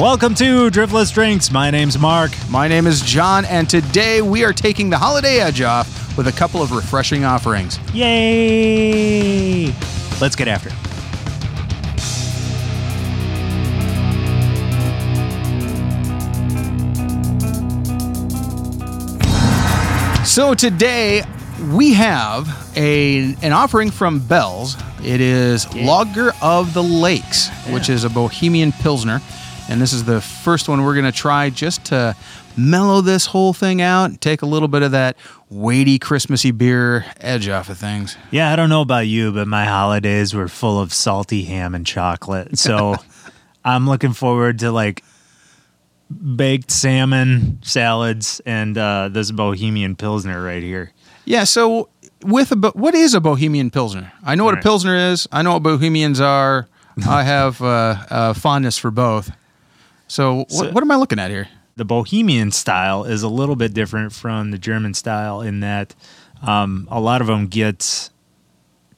Welcome to Driftless Drinks. My name's Mark. My name is John, and today we are taking the holiday edge off with a couple of refreshing offerings. Yay! Let's get after it. So today we have a an offering from Bell's. It is Lager of the Lakes, which is a Bohemian Pilsner. And this is the first one we're going to try just to mellow this whole thing out and take a little bit of that weighty Christmassy beer edge off of things. Yeah, I don't know about you, but my holidays were full of salty ham and chocolate. So I'm looking forward to like baked salmon, salads, and uh, this Bohemian Pilsner right here. Yeah, so with a bo- what is a Bohemian Pilsner? I know what a Pilsner is. I know what Bohemians are. I have uh, uh, fondness for both. So, what, So- what am I looking at here? the Bohemian style is a little bit different from the German style in that um, a lot of them get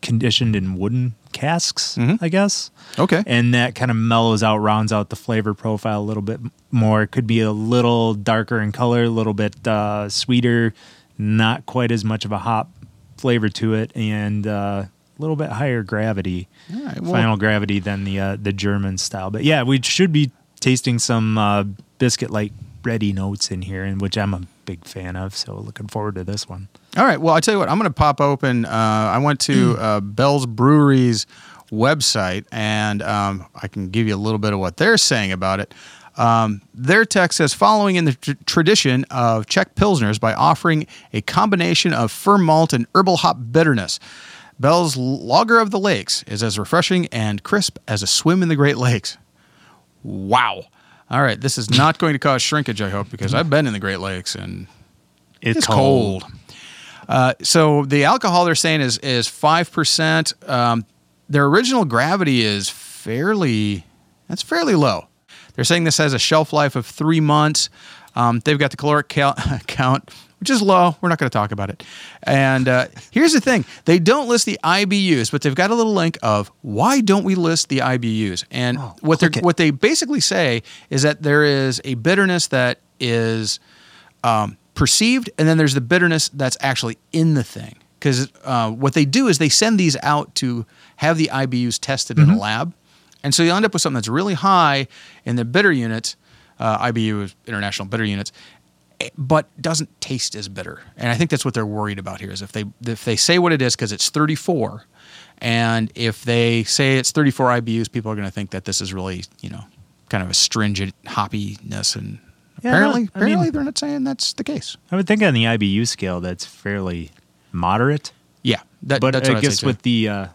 conditioned in wooden casks, I guess. Okay. And that kind of mellows out, rounds out the flavor profile a little bit more. It could be a little darker in color, a little bit uh, sweeter, not quite as much of a hop flavor to it, and uh, a little bit higher gravity, right, well- final gravity than the uh, the German style. But yeah, we should be tasting some uh, biscuit like bready notes in here, and which I'm a big fan of. So looking forward to this one. All right. Well, I tell you what, I'm going to pop open. Uh, I went to uh, Bell's Brewery's website, and um, I can give you a little bit of what they're saying about it. Um, their text says, following in the tr- tradition of Czech Pilsners by offering a combination of firm malt and herbal hop bitterness. Bell's Lager of the Lakes is as refreshing and crisp as a swim in the Great Lakes. Wow. All right. This is not going to cause shrinkage, I hope, because I've been in the Great Lakes and it's cold. Uh, so the alcohol they're saying is is five percent. Um, their original gravity is fairly that's fairly low. They're saying this has a shelf life of three months. Um, they've got the caloric cal- count, which is low. We're not going to talk about it. And uh, here's the thing: they don't list the IBUs, but they've got a little link of why don't we list the IBUs? And what they what they basically say is that there is a bitterness that is um, perceived, and then there's the bitterness that's actually in the thing. Because uh, what they do is they send these out to have the IBUs tested in a lab, and so you end up with something that's really high in the bitter units. Uh, IBU is international bitter units, but doesn't taste as bitter. And I think that's what they're worried about here is if they if they say what it is because it's 34, and if they say it's 34 IBUs, people are going to think that this is really you know kind of a stringent hoppiness and. Yeah, apparently, no, apparently mean- they're not saying that's the case. I would think on the IBU scale that's fairly moderate. Yeah, that, but that's what I guess with the uh,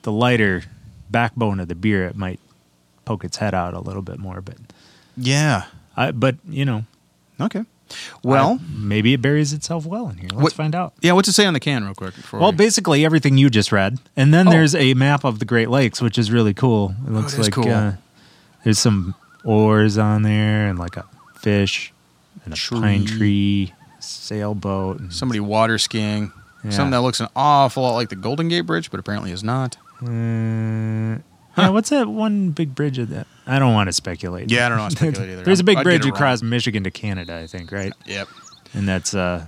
the lighter backbone of the beer, it might poke its head out a little bit more. But yeah. I, but you know, Okay. Well, I- maybe it buries itself well in here. Let's What- find out. yeah. What's it say on the can, real quick? Well, we- basically everything you just read, and then Oh. there's a map of the Great Lakes, which is really cool. It looks it is like cool. Uh, there's some oars on there, and like a fish, and a pine Tree. tree, sailboat. Somebody water skiing, Yeah. something that looks an awful lot like the Golden Gate Bridge, but apparently is not. Uh, yeah, what's that one big bridge of that? I don't want to speculate. Yeah, I don't know to speculate either. There's a big I'd get bridge it wrong. across Michigan to Canada, I think, right? Yep. And that's uh,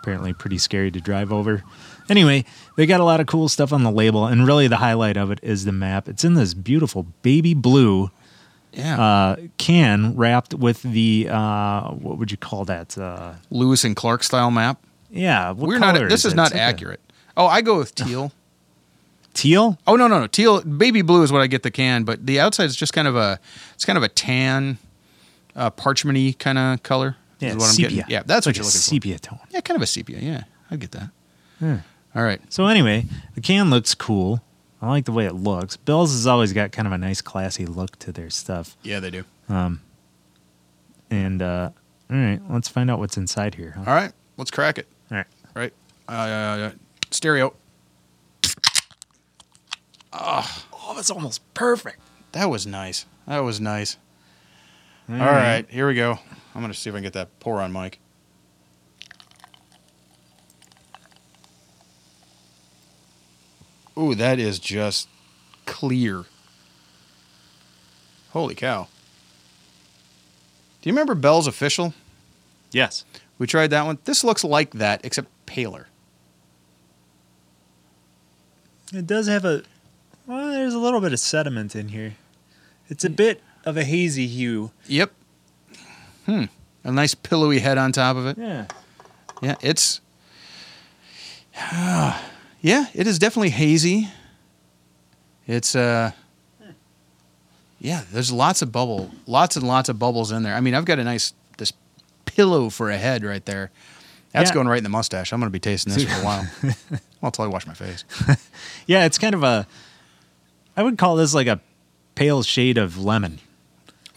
apparently pretty scary to drive over. Anyway, they got a lot of cool stuff on the label, and really the highlight of it is the map. It's in this beautiful baby blue Yeah. uh, can wrapped with the uh, what would you call that? Uh, Lewis and Clark style map. yeah, what We're color not. This is, it? not It's like a accurate. Oh, I go with teal. Teal. oh no, no, no. Teal. Baby blue is what I get the can, but the outside is just kind of a. It's kind of a tan, uh, parchmenty kind of color. Yeah, is what I'm sepia. getting. Yeah, that's like what you're looking sepia tone. Yeah, kind of a sepia. Yeah, I get that. Yeah. All right. So anyway, the can looks cool. I like the way it looks. Bell's has always got kind of a nice, classy look to their stuff. Yeah, they do. Um, And uh, all right, let's find out what's inside here. Huh? All right, let's crack it. All right. All right. Uh, stereo. Oh, it's almost perfect. That was nice. That was nice. All All right, here we go. I'm gonna see if I can get that pour on mic. Ooh, that is just clear. Holy cow. Do you remember Bell's Official? Yes. We tried that one. This looks like that, except paler. It does have a. Well, there's a little bit of sediment in here. It's a bit of a hazy hue. Yep. Hmm. A nice pillowy head on top of it. Yeah. Yeah, it's. yeah, it is definitely hazy. It's uh. Yeah, there's lots of bubble, lots and lots of bubbles in there. I mean, I've got a nice this pillow for a head right there. That's Yeah. going right in the mustache. I'm going to be tasting this for a while. well, until I wash my face. Yeah, it's kind of a. I would call this like a pale shade of lemon.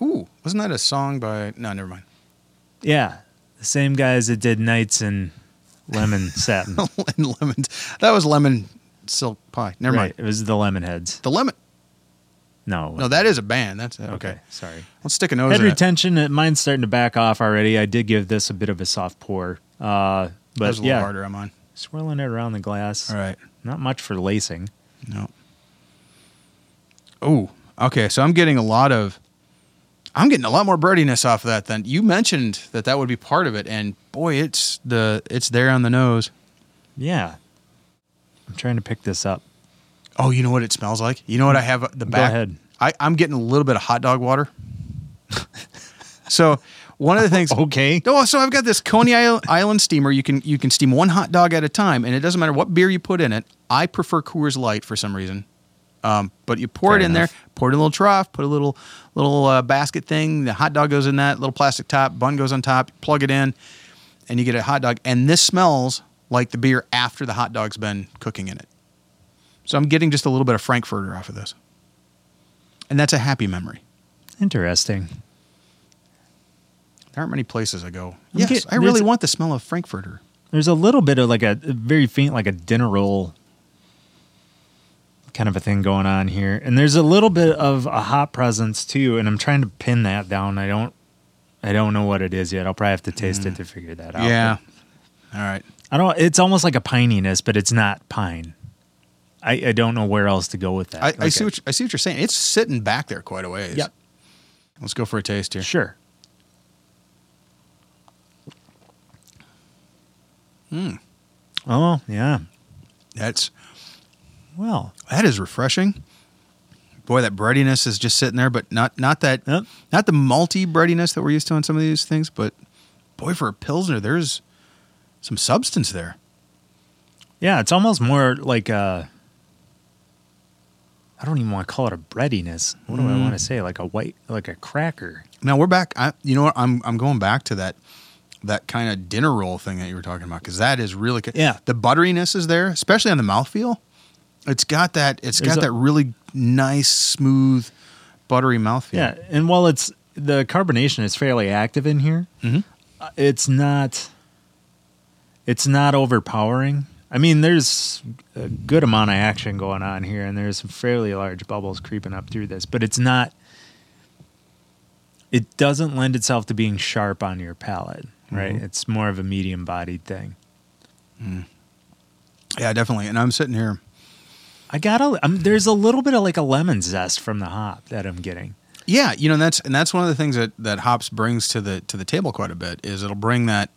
Ooh, wasn't that a song by? No, never mind. Yeah, the same guys that did Nights and Lemon Satin. and lemons. That was lemon silk pie. Never right, mind. it was the Lemonheads. The lemon. No, No, that is a band. That's okay. okay, sorry. Let's stick a nose Head in it. retention, uh, mine's starting to back off already. I did give this a bit of a soft pour, uh, That but was a little yeah, harder on mine. swirling it around the glass. All right. Not much for lacing. No. Oh, okay. So I'm getting a lot of, I'm getting a lot more breadiness off of that than you mentioned that that would be part of it, and boy, it's the it's there on the nose. Yeah, I'm trying to pick this up. Oh, you know what it smells like? You know what I have the back. ahead. I, I'm getting a little bit of hot dog water. so one of the things. Okay. Oh, so I've got this Coney Island steamer. You can you can steam one hot dog at a time, and it doesn't matter what beer you put in it. I prefer Coors Light for some reason. Um, but you pour Fair it in enough. there, pour it in a little trough, put a little little uh, basket thing. The hot dog goes in that little plastic top. Bun goes on top. Plug it in, and you get a hot dog. And this smells like the beer after the hot dog's been cooking in it. So I'm getting just a little bit of Frankfurter off of this, and that's a happy memory. Interesting. There aren't many places I go. Yes, get- I really want the smell of Frankfurter. There's a little bit of like a very faint, like a dinner roll kind of a thing going on here. And there's a little bit of a hot presence too. And I'm trying to pin that down. I don't, I don't know what it is yet. I'll probably have to taste it to figure that out. Mm. Yeah. But All right. I don't, it's almost like a pininess, but it's not pine. I, I don't know where else to go with that. I, I see a- what you, I see what you're saying. It's sitting back there quite a ways. Yep. Let's go for a taste here. Sure. Hmm. Oh, yeah. That's Well, that is refreshing. Boy, that breadiness is just sitting there, but not not that Yep. not the malty breadiness that we're used to on some of these things. But boy, for a pilsner, there's some substance there. Yeah, it's almost more like a. I don't even want to call it a breadiness. What do I Mm. want to say? Like a white, like a cracker. Now we're back. I, you know what? I'm I'm going back to that that kind of dinner roll thing that you were talking about because that is really good. Yeah. the butteriness is there, especially on the mouthfeel. It's got that. It's There's got a- that really nice, smooth, buttery mouthfeel. Yeah, and while it's the carbonation is fairly active in here, Mhm. uh, it's not. It's not overpowering. I mean, there's a good amount of action going on here, and there's some fairly large bubbles creeping up through this, but it's not. It doesn't lend itself to being sharp on your palate, right? Mhm. It's more of a medium-bodied thing. yeah, definitely. And I'm sitting here. I got a. Um, there's a little bit of like a lemon zest from the hop that I'm getting. Yeah, you know that's and that's one of the things that that hops brings to the to the table quite a bit is it'll bring that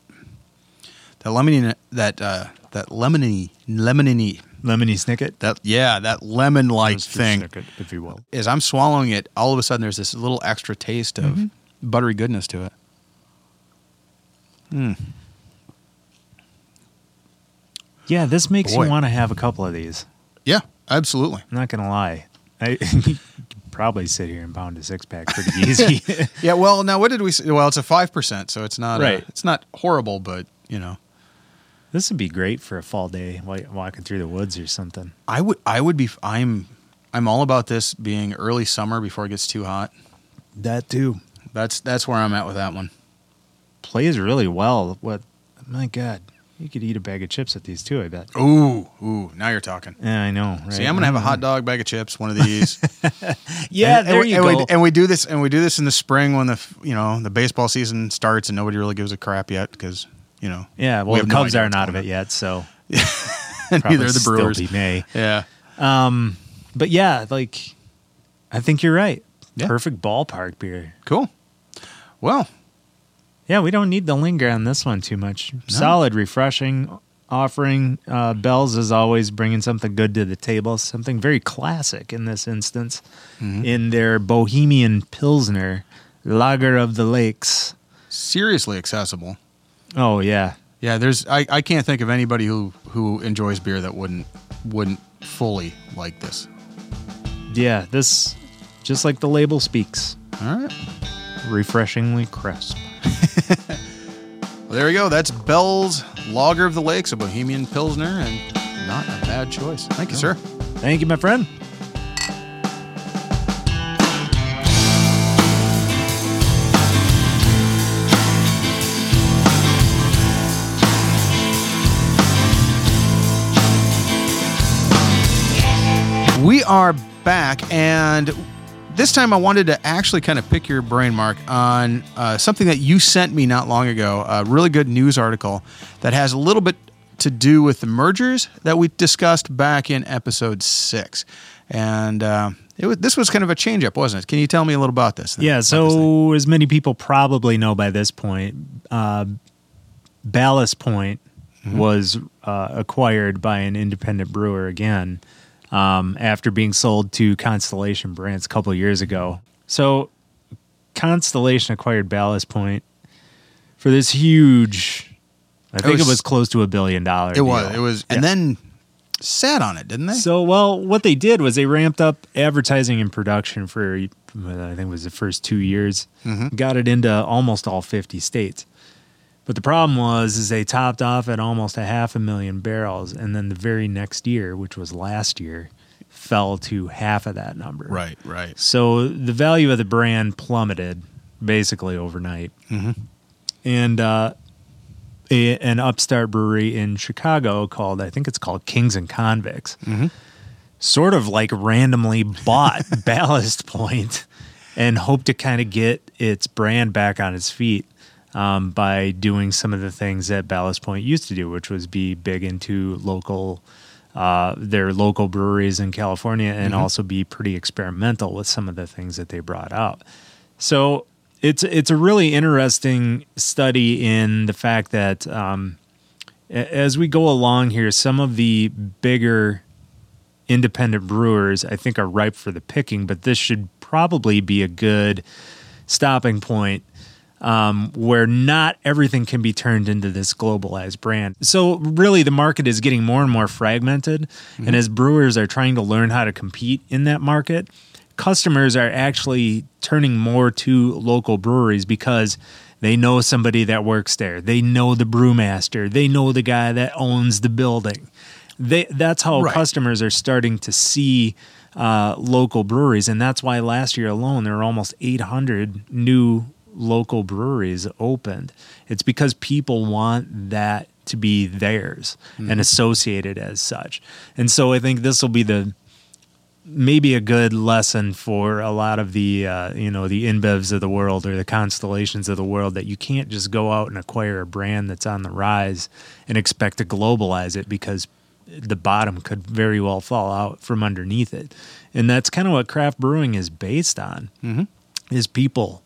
that lemony that uh, that lemony lemony Lemony snicket. that yeah that lemon like thing Snicket, if you will. is I'm swallowing it all of a sudden there's this little extra taste of Mhm. buttery goodness to it. Hmm. Yeah, this makes Boy. you want to have a couple of these. Yeah, absolutely. I'm not gonna lie. I probably sit here and pound a six pack pretty easy. Yeah, well, now what did we say? Well, it's a 5%, so it's not uh, Right. it's not horrible, but, you know. this would be great for a fall day, wa- walking through the woods or something. I would I would be I'm I'm all about this being early summer before it gets too hot. That too That's that's where I'm at with that one. plays really well. What? My God, you could eat a bag of chips at these too. I bet. Ooh, ooh, now you're talking. Yeah, I know. Right? See, I'm gonna have a hot dog, bag of chips, one of these. Yeah, and, there and, you and go. We, and we do this, and we do this in the spring when the you know the baseball season starts, and nobody really gives a crap yet because you know yeah, we well, have the no Cubs idea aren't out of it yet, so on. probably neither are the still Brewers. be May. Yeah, Um, but yeah, like I think you're right. Yeah. Perfect ballpark beer. cool. Well, Yeah, we don't need to linger on this one too much. Solid, refreshing offering. Uh, Bell's is always bringing something good to the table, something very classic in this instance, in their Bohemian Pilsner, Lager of the Lakes. Seriously accessible. Oh, yeah. Yeah, there's I, I can't think of anybody who who enjoys beer that wouldn't wouldn't fully like this. Yeah, this, just like the label speaks, All right. refreshingly crisp. Well, there we go. That's Bell's Lager of the Lakes, a Bohemian Pilsner, and not a bad choice. Thank you, sir. Thank you, my friend. We are back, and this time I wanted to actually kind of pick your brain, Mark, on uh, something that you sent me not long ago. A really good news article that has a little bit to do with the mergers that we discussed back in episode six. And uh, it was, this was kind of a change up, wasn't it? Can you tell me a little about this? Yeah, about this so as many people probably know by this point, uh, Ballast Point was uh, acquired by an independent brewer again um, after being sold to Constellation Brands a couple of years ago. So Constellation acquired Ballast Point for this huge. I think it was- was close to a billion dollars. it was. It was, and then sat on it, didn't they? So, well, what they did was they ramped up advertising and production for, I think it was the first two years, got it into almost all 50 states. But the problem was, is they topped off at almost a half a million barrels, and then the very next year, which was last year, fell to half of that number. right, right. So the value of the brand plummeted basically overnight. And uh, a, an upstart brewery in Chicago called, I think it's called Kings and Convicts, sort of like randomly bought Ballast Point and hoped to kind of get its brand back on its feet. Um, by doing some of the things that Ballast Point used to do, which was be big into local, uh, their local breweries in California, and also be pretty experimental with some of the things that they brought out. So it's it's a really interesting study in the fact that um, as we go along here, some of the bigger independent brewers I think are ripe for the picking, but this should probably be a good stopping point um, where not everything can be turned into this globalized brand. So, really, the market is getting more and more fragmented. And as brewers are trying to learn how to compete in that market, customers are actually turning more to local breweries because they know somebody that works there. They know the brewmaster. They know the guy that owns the building. They, that's how Right. customers are starting to see uh, local breweries. And that's why last year alone, there were almost 800 new local breweries opened. It's because people want that to be theirs and associated as such. And so I think this will be the maybe a good lesson for a lot of the uh, you know the InBevs of the world or the constellations of the world that you can't just go out and acquire a brand that's on the rise and expect to globalize it because the bottom could very well fall out from underneath it and that's kind of what craft brewing is based on is people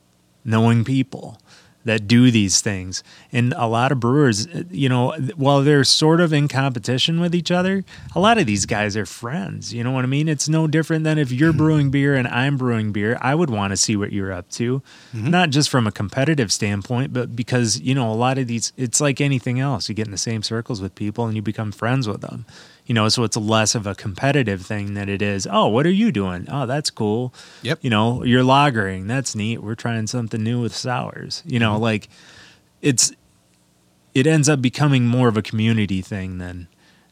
knowing people that do these things. And a lot of brewers, you know, while they're sort of in competition with each other, a lot of these guys are friends. You know what I mean? It's no different than if you're mm-hmm. brewing beer and I'm brewing beer. I would want to see what you're up to, mm-hmm. not just from a competitive standpoint, but because, you know, a lot of these, it's like anything else. You get in the same circles with people and you become friends with them. You know, so it's less of a competitive thing than it is. Oh, what are you doing? Oh, that's cool. Yep. You know, you're lagering. That's neat. We're trying something new with sours. You know, like it's it ends up becoming more of a community thing than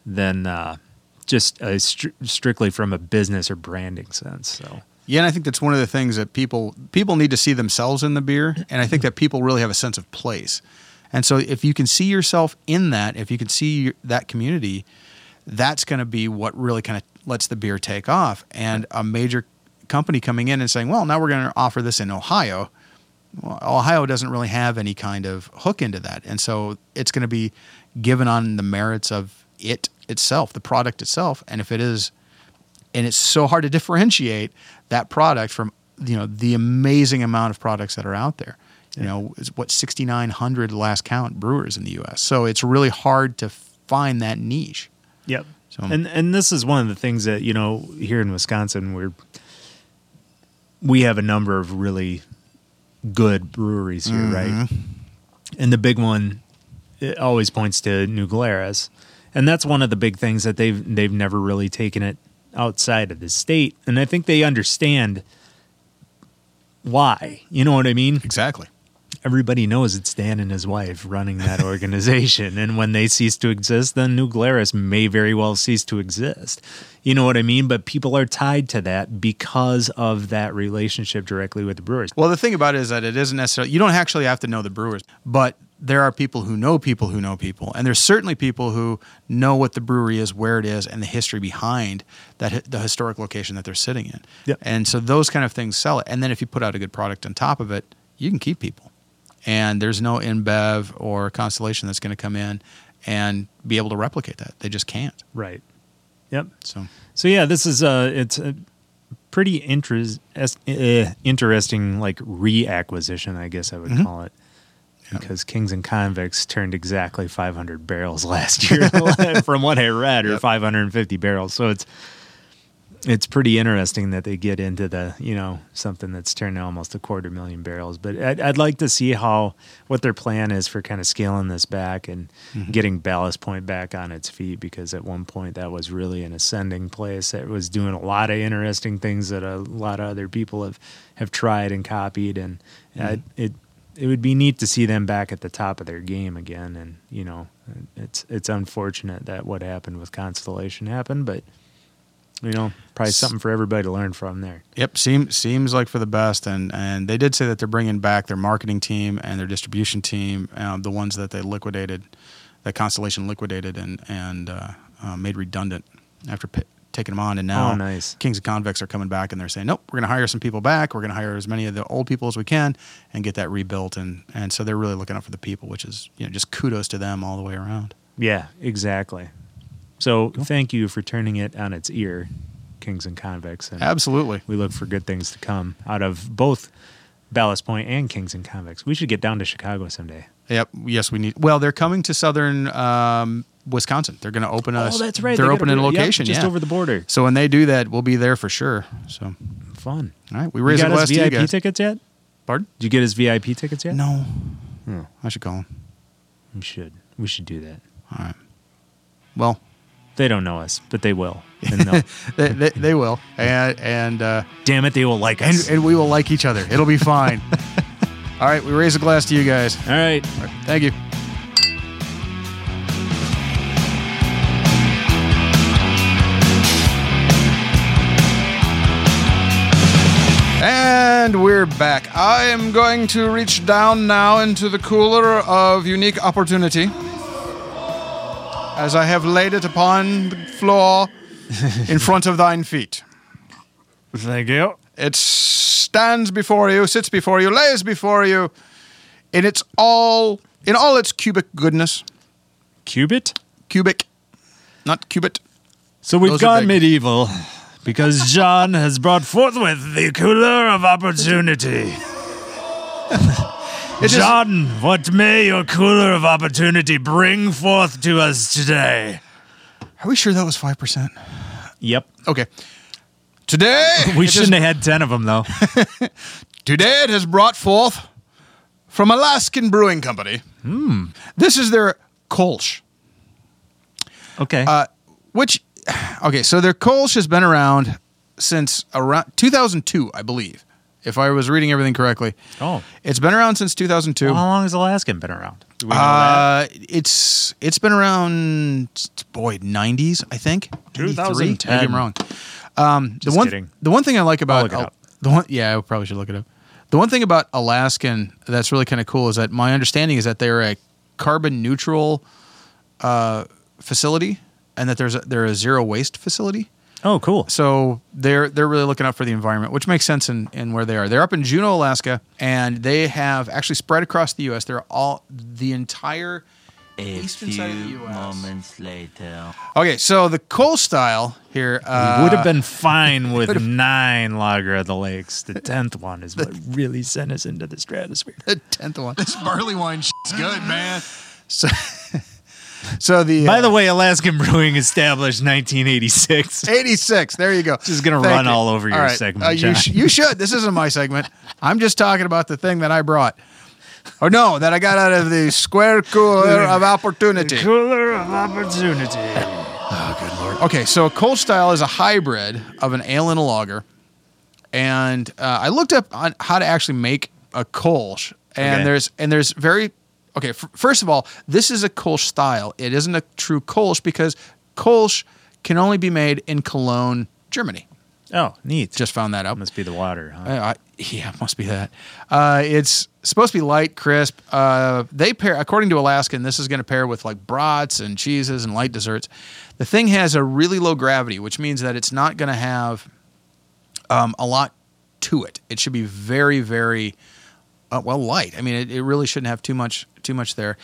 than uh, just a stri- strictly from a business or branding sense. So Yeah, and I think that's one of the things that people people need to see themselves in the beer, and I think that people really have a sense of place. And so, if you can see yourself in that, if you can see your, that community, that's going to be what really kind of lets the beer take off. And a major company coming in and saying, "Well, now we're going to offer this in Ohio." Well, Ohio doesn't really have any kind of hook into that, and so it's going to be given on the merits of it itself, the product itself, and if it is and it's so hard to differentiate that product from you know the amazing amount of products that are out there. You know, it's what 6,900 last count brewers in the U.S. So it's really hard to find that niche. Yep. So- and and this is one of the things that you know here in Wisconsin we're we have a number of really good breweries here, right? Mm-hmm. And the big one it always points to New Glarus, and that's one of the big things that they've they've never really taken it outside of the state, and I think they understand why. You know what I mean? Exactly. Everybody knows it's Dan and his wife running that organization. and when they cease to exist, then New Glarus may very well cease to exist. You know what I mean? But people are tied to that because of that relationship directly with the brewers. Well, the thing about it is that it isn't necessarily, you don't actually have to know the brewers, but there are people who know people who know people. And there's certainly people who know what the brewery is, where it is, and the history behind that the historic location that they're sitting in. Yep. And so those kind of things sell it. And then if you put out a good product on top of it, you can keep people. And there's no InBev or Constellation that's going to come in and be able to replicate that. They just can't. Right. Yep. So So yeah, this is uh it's a pretty interest, uh, interesting like reacquisition, I guess I would call it. Yeah. Because Kings and Convicts turned exactly 500 barrels last year, from what I read, or Yep. 550 barrels. So it's it's pretty interesting that they get into the you know something that's turned almost a quarter million barrels. But I'd, I'd like to see how what their plan is for kind of scaling this back and getting Ballast Point back on its feet because at one point that was really an ascending place that was doing a lot of interesting things that a lot of other people have have tried and copied. And uh, it it would be neat to see them back at the top of their game again. And you know it's it's unfortunate that what happened with Constellation happened but you know probably something for everybody to learn from there Yep, seems seems like for the best, and and they did say that they're bringing back their marketing team and their distribution team, um, the ones that they liquidated, that Constellation liquidated and and uh, uh, made redundant after p- taking them on, and now Oh, nice. Kings and Convicts are coming back, and they're saying, nope, we're going to hire some people back, we're going to hire as many of the old people as we can, and get that rebuilt, and and so they're really looking out for the people, which is you know just kudos to them all the way around. Yeah, exactly. So thank you for turning it on its ear, Kings and Convicts, and Absolutely. we look for good things to come out of both Ballast Point and Kings and Convicts. We should get down to Chicago someday. Yep. Yes, we need. Well, they're coming to southern um, Wisconsin. They're going to open a. oh, that's right. They're They opening a brew- yep, location. just yeah. over the border. So when they do that, we'll be there for sure. So Fun. all right, we You raise a got glass his to you VIP guys. tickets yet? Pardon? Did you get his VIP tickets yet? No, Hmm. I should call him. We should. We should do that. All right. Well, They don't know us, but they will. And they, they, they will, and and uh, damn it, they will like and us. and we will like each other. It'll be fine. all right, we raise a glass to you guys. All right. All right, thank you. And we're back. I am going to reach down now into the cooler of unique opportunity as I have laid it upon the floor in front of thine feet. Thank you. It stands before you, sits before you, lays before you in its all in all its cubic goodness. Cubit? Cubic, not cubit. So we've Those gone medieval because John has brought forthwith the cooler of opportunity. It John, what may your cooler of opportunity bring forth to us today? Are we sure that was five percent? Yep. Okay. Today We shouldn't has- have had 10 of them, though. Today it has brought forth from Alaskan Brewing Company. Hmm. This is their Kolsch. Okay. Uh, which, okay, so their Kolsch has been around since around 2002, I believe, if I was reading everything correctly. oh. It's been around since 2002. Well, how long has Alaskan been around? Do we know that? Uh, it's it's been around boy 90s, I think. 93? 2010. Maybe I'm wrong. Um, the one kidding. the one thing I like about up. the one yeah, I probably should look it up. The one thing about Alaskan that's really kind of cool is that my understanding is that they're a carbon neutral uh, facility and that there's a, they're a zero waste facility. Oh, cool. So they're they're really looking out for the environment, which makes sense in, in where they are. They're up in Juneau, Alaska, and they have actually spread across the U.S. They're all the entire A Eastern few side of the US. moments later. Okay, so the Kolsch style here uh, We would have been fine with nine Lager of the Lakes. The tenth one is what really sent us into the stratosphere. the tenth one. This barley wine is good, man. So, so the By uh, the way, Alaskan Brewing established 1986. 86. There you go. This is gonna Thank run you. all over your All right. segment, Uh, you, sh- you should. This isn't my segment. I'm just talking about the thing that I brought. Or no, that I got out of the square cooler of opportunity. Cooler of opportunity. Oh, good lord. Okay, so a Kolsch style is a hybrid of an ale and a lager, and uh, I looked up on how to actually make a Kolsch, and Okay. there's and there's very okay. F- first of all, this is a Kolsch style. It isn't a true Kolsch because Kolsch can only be made in Cologne, Germany. Oh, neat. Just found that out. must be the water, huh? Uh, I, yeah, must be that. Uh, it's supposed to be light, crisp. Uh, they pair, according to Alaskan, this is going to pair with like brats and cheeses and light desserts. The thing has a really low gravity, which means that it's not going to have um, a lot to it. It should be very, very uh, well light. I mean, it, it really shouldn't have too much too much there.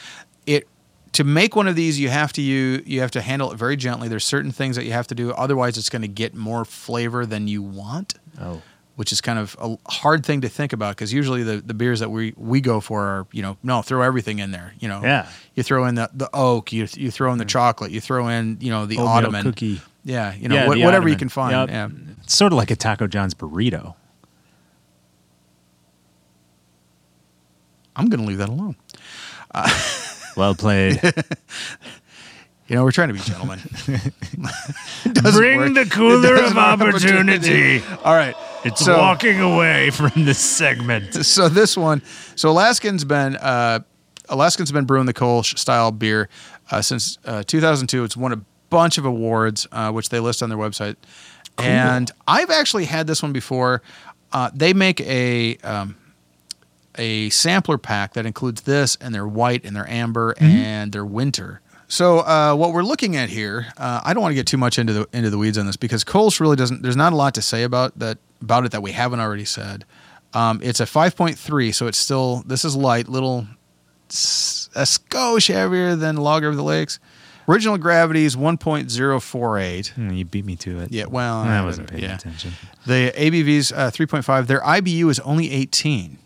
It to make one of these, you have to you you have to handle it very gently. There's certain things that you have to do, otherwise, it's going to get more flavor than you want oh. which is kind of a hard thing to think about because usually the, the beers that we, we go for are you know no throw everything in there you know Yeah. you throw in the, the oak you you throw in the chocolate you throw in you know the Oatmeal ottoman cookie. yeah you know Yeah, the whatever you can find Yep. yeah It's sort of like a Taco John's burrito. I'm gonna leave that alone Well played. you know we're trying to be gentlemen Bring work. the cooler of doesn't opportunity. all right It's So- walking away from this segment. so this one, so Alaskan's been uh, Alaskan's been brewing the Kolsch style beer uh, since uh, 2002. It's won a bunch of awards, uh, which they list on their website. And I've actually had this one before. Uh, they make a um, a sampler pack that includes this and their white and their amber and their winter. So uh, what we're looking at here, uh, I don't want to get too much into the into the weeds on this because Kolsch really doesn't. There's not a lot to say about that about it that we haven't already said. Um, it's a 5.3, so it's still this is light, little a skosh heavier than Lager of the Lakes. Original gravity is 1.048. Hmm, you beat me to it. Yeah, well, I uh, wasn't paying yeah. attention. The ABV's uh, 3.5. Their IBU is only 18.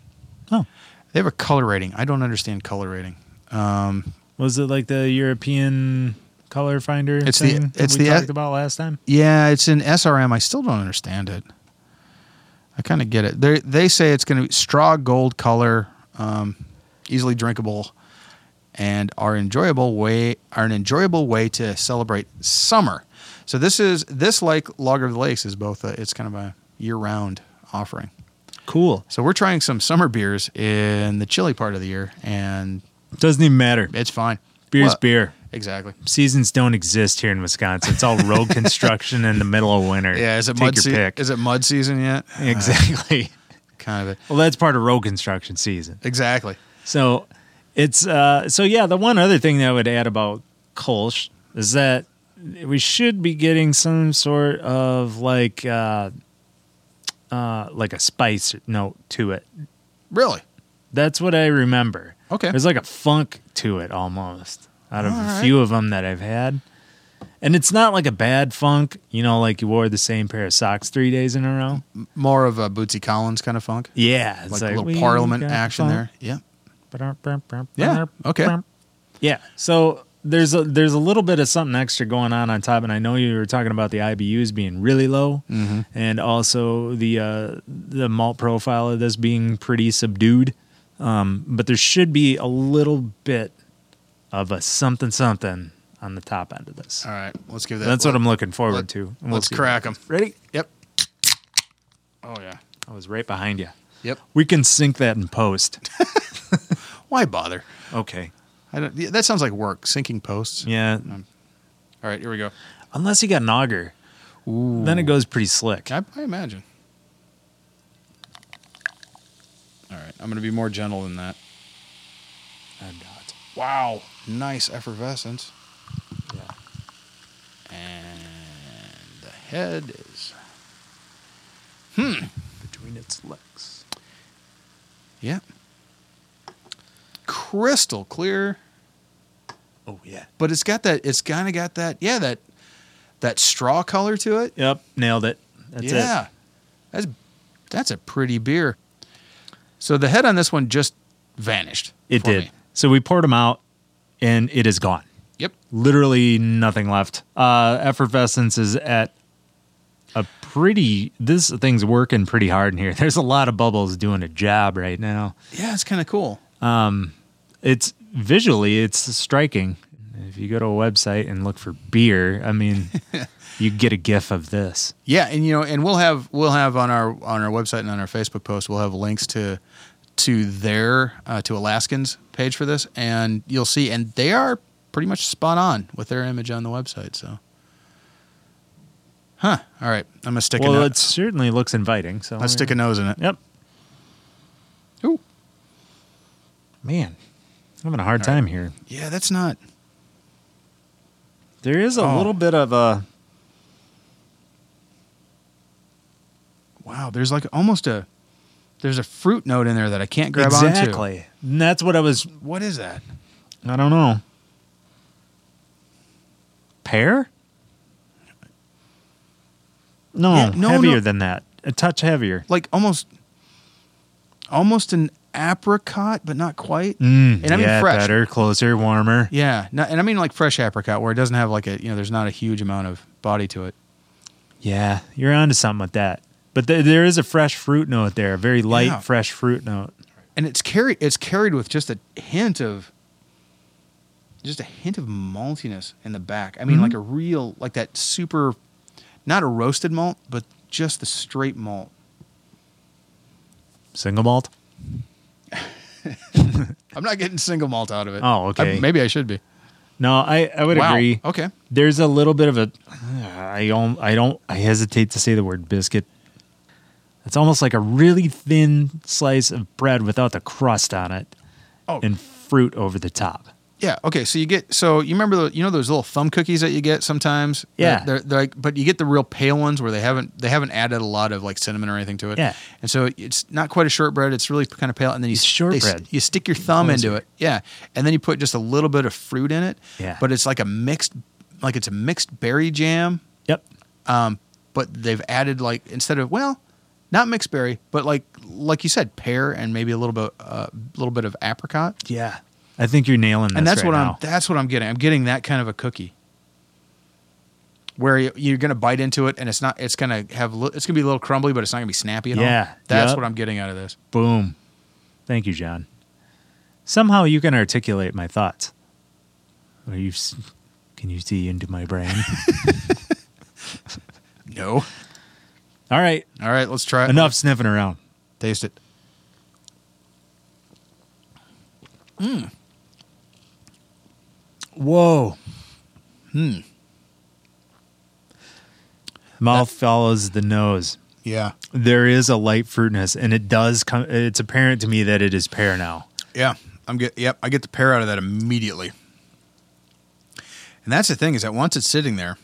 Oh. They have a color rating. I don't understand color rating. Um, Was it like the European color finder It's the- it's we the- talked about last time? yeah, it's in SRM. I still don't understand it. I kind of get it. They they say it's going to be straw gold color, um, easily drinkable, and are enjoyable way are an enjoyable way to celebrate summer. So this is this like Lager of the Lakes is both. A, it's kind of a year round offering. Cool. So we're trying some summer beers in the chilly part of the year, and Doesn't even matter. it's fine. Beer's Well, beer. Exactly. Seasons don't exist here in Wisconsin. It's all road construction in the middle of winter. Yeah. Is it Take mud? your Se- pick. is it mud season yet? exactly. Kind of it. well, that's part of road construction season. Exactly. So it's uh so yeah, the one other thing that I would add about Kolsch is that we should be getting some sort of like uh uh like a spice note to it. Really. That's what I remember. Okay. There's like a funk to it almost out of All a right. few of them that I've had. And it's not like a bad funk, you know, like you wore the same pair of socks three days in a row. More of a Bootsy Collins kind of funk. Yeah, it's Like, like, a little Parliament action funk. there. Yeah, Yeah. okay. Yeah. So there's a there's a little bit of something extra going on on top, and I know you were talking about the IBUs being really low, Mm-hmm. and also the uh, the malt profile of this being pretty subdued. Um, but there should be a little bit of a something something on the top end of this. All right. Let's give that. That's what I'm looking forward let- to. we'll Let's crack them. Ready? Yep. Oh yeah. I was right behind you. Yep. We can sync that in post. Why bother? Okay. I don't. that sounds like work. Sinking posts. Yeah. All right. Here we go. Unless you got an auger, then it goes pretty slick. I, I imagine. All right. I'm going to be more gentle than that. I'm not. Wow. Nice effervescence. Yeah. And the head is. Hmm. Between its legs. Yeah. Crystal clear. Oh yeah. but it's got that. It's kind of got that. Yeah, that that straw color to it. Yep. Nailed it. That's yeah, it. that's that's a pretty beer. So the head on this one just vanished. It did. me. So we poured them out, and it is gone. Yep. Literally nothing left. Uh, effervescence is at a pretty. This thing's working pretty hard in here. There's a lot of bubbles doing a job right now. Yeah, it's kind of cool. Um, it's visually, it's striking. If you go to a website and look for beer, I mean, you get a gif of this. Yeah, and you know, and we'll have we'll have on our on our website and on our Facebook post, we'll have links to to their uh, to Alaskans page for this, and you'll see, and they are pretty much spot on with their image on the website. So, huh? All right, I'm gonna stick a Well, no- it certainly looks inviting. So I'll stick a nose in it. Yep. Ooh, Man, having a hard time here. yeah, that's not. There is a Oh. little bit of a. Wow, there's like almost a there's a fruit note in there that I can't grab onto. exactly. And that's what I was. What is that? I don't know. Pear? No, Yeah, no, heavier no. than that. A touch heavier. Like almost, almost an apricot, but not quite. Mm, and I mean yeah, fresh. better, closer, warmer. Yeah, not, and I mean like fresh apricot, where it doesn't have like a you know, there's not a huge amount of body to it. Yeah, you're onto something with that. But th- there is a fresh fruit note there, a very light, Yeah. fresh fruit note. and it's carried it's carried with just a hint of just a hint of maltiness in the back. I mean, Mhm. like a real like that super, not a roasted malt, but just the straight malt. Single malt? I'm not getting single malt out of it. Oh, okay. I- maybe I should be. No, I, I would Wow. agree. Okay. There's a little bit of a. I don't. I don't. I hesitate to say the word biscuit. It's almost like a really thin slice of bread without the crust on it, Oh, and fruit over the top. Yeah. Okay. So you get so you remember the, you know those little thumb cookies that you get sometimes. Yeah. They're, they're like, but you get the real pale ones where they haven't they haven't added a lot of like cinnamon or anything to it. Yeah. And so it's not quite a shortbread. It's really kind of pale, and then you It's shortbread. they You stick your thumb into it. Yeah. And then you put just a little bit of fruit in it. Yeah. But it's like a mixed, like it's a mixed berry jam. Yep. Um, but they've added like instead of well, not mixed berry, but like like you said, pear and maybe a little bit a little bit of apricot. Yeah. I think you're nailing this and that's right what now. I'm that's what I'm getting. I'm getting that kind of a cookie. Where you- you're gonna bite into it, and it's not. It's gonna have. It's gonna be a little crumbly, but it's not gonna be snappy at all. Yeah, that's yep. what I'm getting out of this. Boom. Thank you, John. Somehow you can articulate my thoughts. Are you? Can you see into my brain? No. All right. All right, let's try it. Enough sniffing around. Taste it. Mmm. Whoa. Hmm. Mouth follows the nose. Yeah. There is a light fruitness, and it does come. It's apparent to me that it is pear now. Yeah. I'm get. Yep. I get the pear out of that immediately. And that's the thing is that once it's sitting there,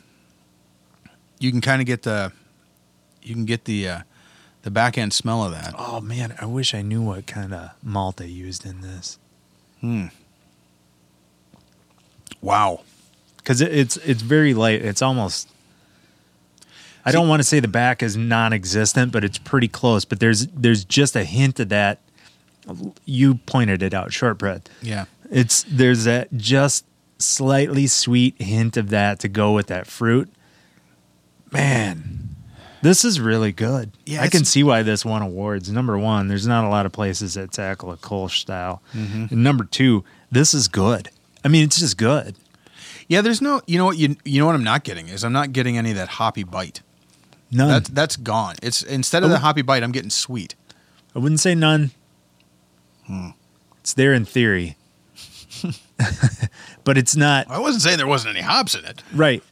you can kind of get the, you can get the, uh, the back end smell of that. Oh man, I wish I knew what kind of malt they used in this Hmm. Wow. because it, it's it's very light. It's almost. I don't want to say the back is non-existent, but it's pretty close. But there's there's just a hint of that. You pointed it out, shortbread. Yeah. It's there's that just slightly sweet hint of that to go with that fruit. Man, this is really good. Yeah, I can see why this won awards. Number one, there's not a lot of places that tackle a Kolsch style. Mm-hmm. And number two, this is good. I mean, it's just good. Yeah, there's no. You know what? You you know what I'm not getting is I'm not getting any of that hoppy bite. None. That's that's gone. It's instead of the hoppy bite, I'm getting sweet. I wouldn't say none. Hmm. It's there in theory, but it's not. I wasn't saying there wasn't any hops in it. Right.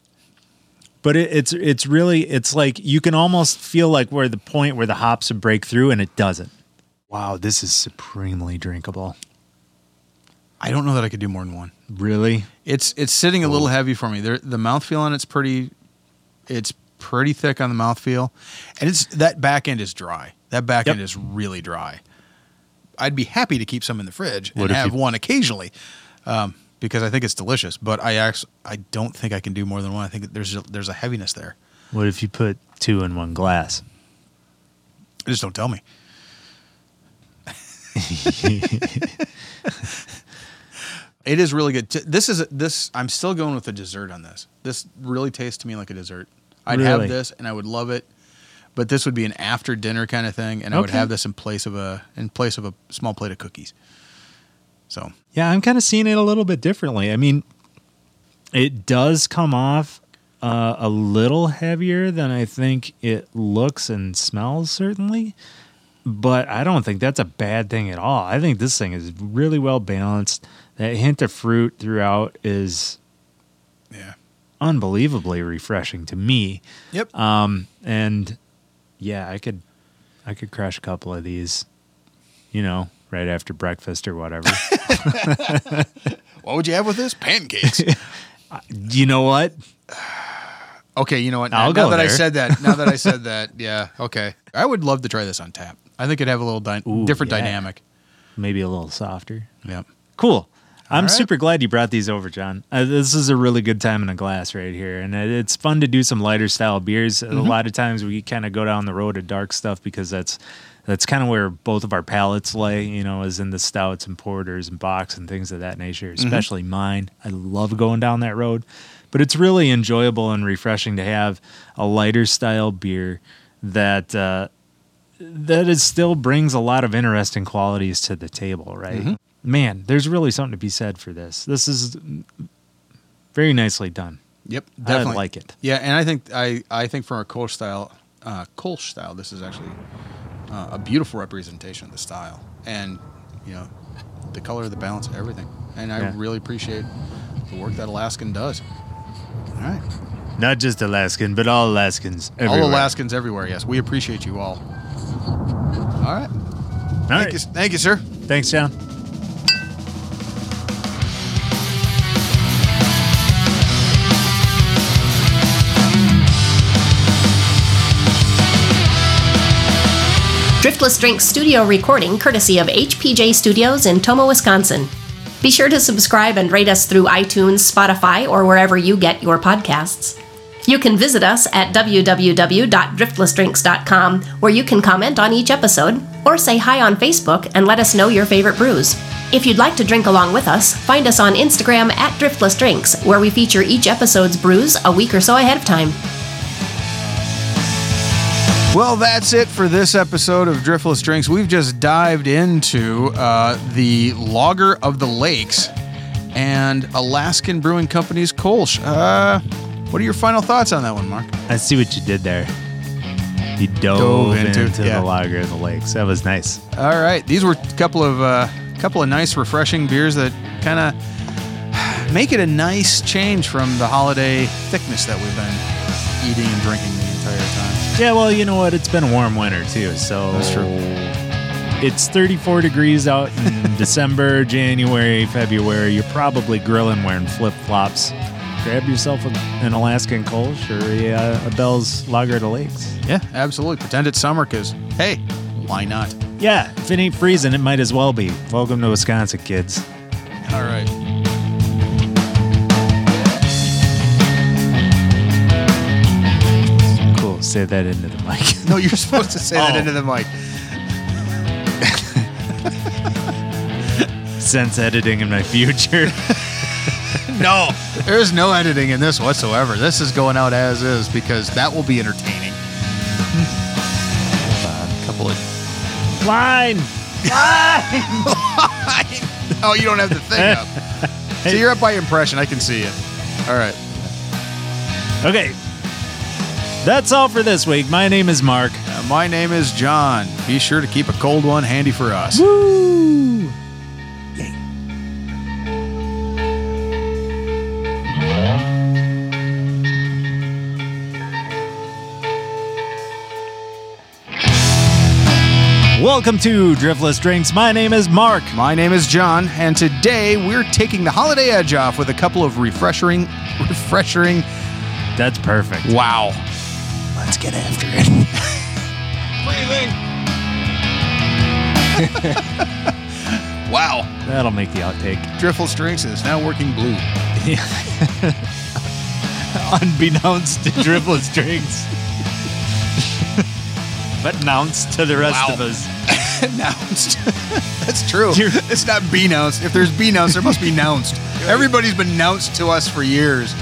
But it, it's it's really it's like you can almost feel like where the point where the hops would break through and it doesn't. Wow, this is supremely drinkable. I don't know that I could do more than one. Really? It's it's sitting a little heavy for me. There, the mouthfeel on it's pretty. It's pretty thick on the mouthfeel, and it's that back end is dry. That back Yep. end is really dry. I'd be happy to keep some in the fridge What and if have you- one occasionally, um, because I think it's delicious. But I actually I don't think I can do more than one. I think there's a, there's a heaviness there. What if you put two in one glass? Just don't tell me. it is really good. This is this. I'm still going with the dessert on this. This really tastes to me like a dessert. I'd have this and I would love it, but this would be an after dinner kind of thing, and I would have this in place of a in place of a small plate of cookies. So Yeah, I'm kind of seeing it a little bit differently. I mean, it does come off uh, a little heavier than I think it looks and smells, certainly. But I don't think that's a bad thing at all. I think this thing is really well balanced. That hint of fruit throughout is yeah. unbelievably refreshing to me. Yep. Um, and yeah, I could, I could crush a couple of these, you know, right after breakfast or whatever. what would you have with this? Pancakes. you know what? okay, you know what? Now, I'll now go that I said that, now that I said that, yeah, okay. I would love to try this on tap. I think it'd have a little dy- Ooh, different yeah. dynamic. Maybe a little softer. Yep. Cool. I'm right. super glad you brought these over, John. Uh, this is a really good time in a glass right here, and it- it's fun to do some lighter style beers. A lot of times we kind of go down the road of dark stuff because that's that's kind of where both of our palates lay. You know, is in the stouts and porters and bocks and things of that nature. Especially mine. I love going down that road, but it's really enjoyable and refreshing to have a lighter style beer that. Uh, that is still brings a lot of interesting qualities to the table, right? Man, there's really something to be said for this. This is very nicely done. Yep. I Definitely like it. Yeah, and I think I I think from a Kolsch style, uh, Kolsch style, this is actually uh, a beautiful representation of the style, and you know, the color, the balance, everything. And I Yeah. really appreciate the work that Alaskan does. All right, Not just Alaskan, but all Alaskans. all. Alaskans everywhere. Yes, we appreciate you all. All right, All thank right. you, thank you, sir. Thanks, John. Driftless Drinks studio recording courtesy of HPJ Studios in Tomah, Wisconsin. Be sure to subscribe and rate us through iTunes, Spotify, or wherever you get your podcasts. You can visit us at www.driftlessdrinks.com, where you can comment on each episode or say hi on Facebook and let us know your favorite brews. If you'd like to drink along with us, find us on Instagram at Driftless Drinks, where we feature each episode's brews a week or so ahead of time. Well, that's it for this episode of Driftless Drinks. We've just dived into uh, the Lager of the Lakes and Alaskan Brewing Company's Kolsch. Uh, what are your final thoughts on that one, Mark? I see what you did there. You dove, Dove into, into- yeah. the lager of the lakes. That was nice. All right, these were a couple of uh, couple of nice, refreshing beers that kind of make it a nice change from the holiday thickness that we've been eating and drinking entire time. Yeah, well, you know what? It's been a warm winter too, so That's true. It's 34 degrees out in December, January, February. You're probably grilling wearing flip flops. Grab yourself an Alaskan Kolsch or a, uh, a Bell's Lager the Lakes. Yeah, absolutely. Pretend it's summer because hey, why not? Yeah, if it ain't freezing, it might as well be. Welcome to Wisconsin, kids. All right. Say that into the mic. No, you're supposed to say that Oh. into the mic. Sense editing in my future. No, there's no editing in this whatsoever. This is going out as is because that will be entertaining. Hold on, a couple of. Line. line oh, you don't have the thing up. So you're up by impression. I can see you. All right. Okay. That's all for this week. My name is Mark. Uh, my name is John. Be sure to keep a cold one handy for us. Woo! Welcome to Driftless Drinks. My name is Mark. My name is John, and today we're taking the holiday edge off with a couple of refreshing, refreshing. That's perfect. Wow. Let's get after it. Breathing. Wow. That'll make the outtake. Driftless Drinks is now working blue. Unbeknownst to Driftless Drinks. but announced to the rest Wow. of us. Announced. That's true. You're- It's not be announced. If there's be announced, there must be announced. Everybody's been announced to us for years.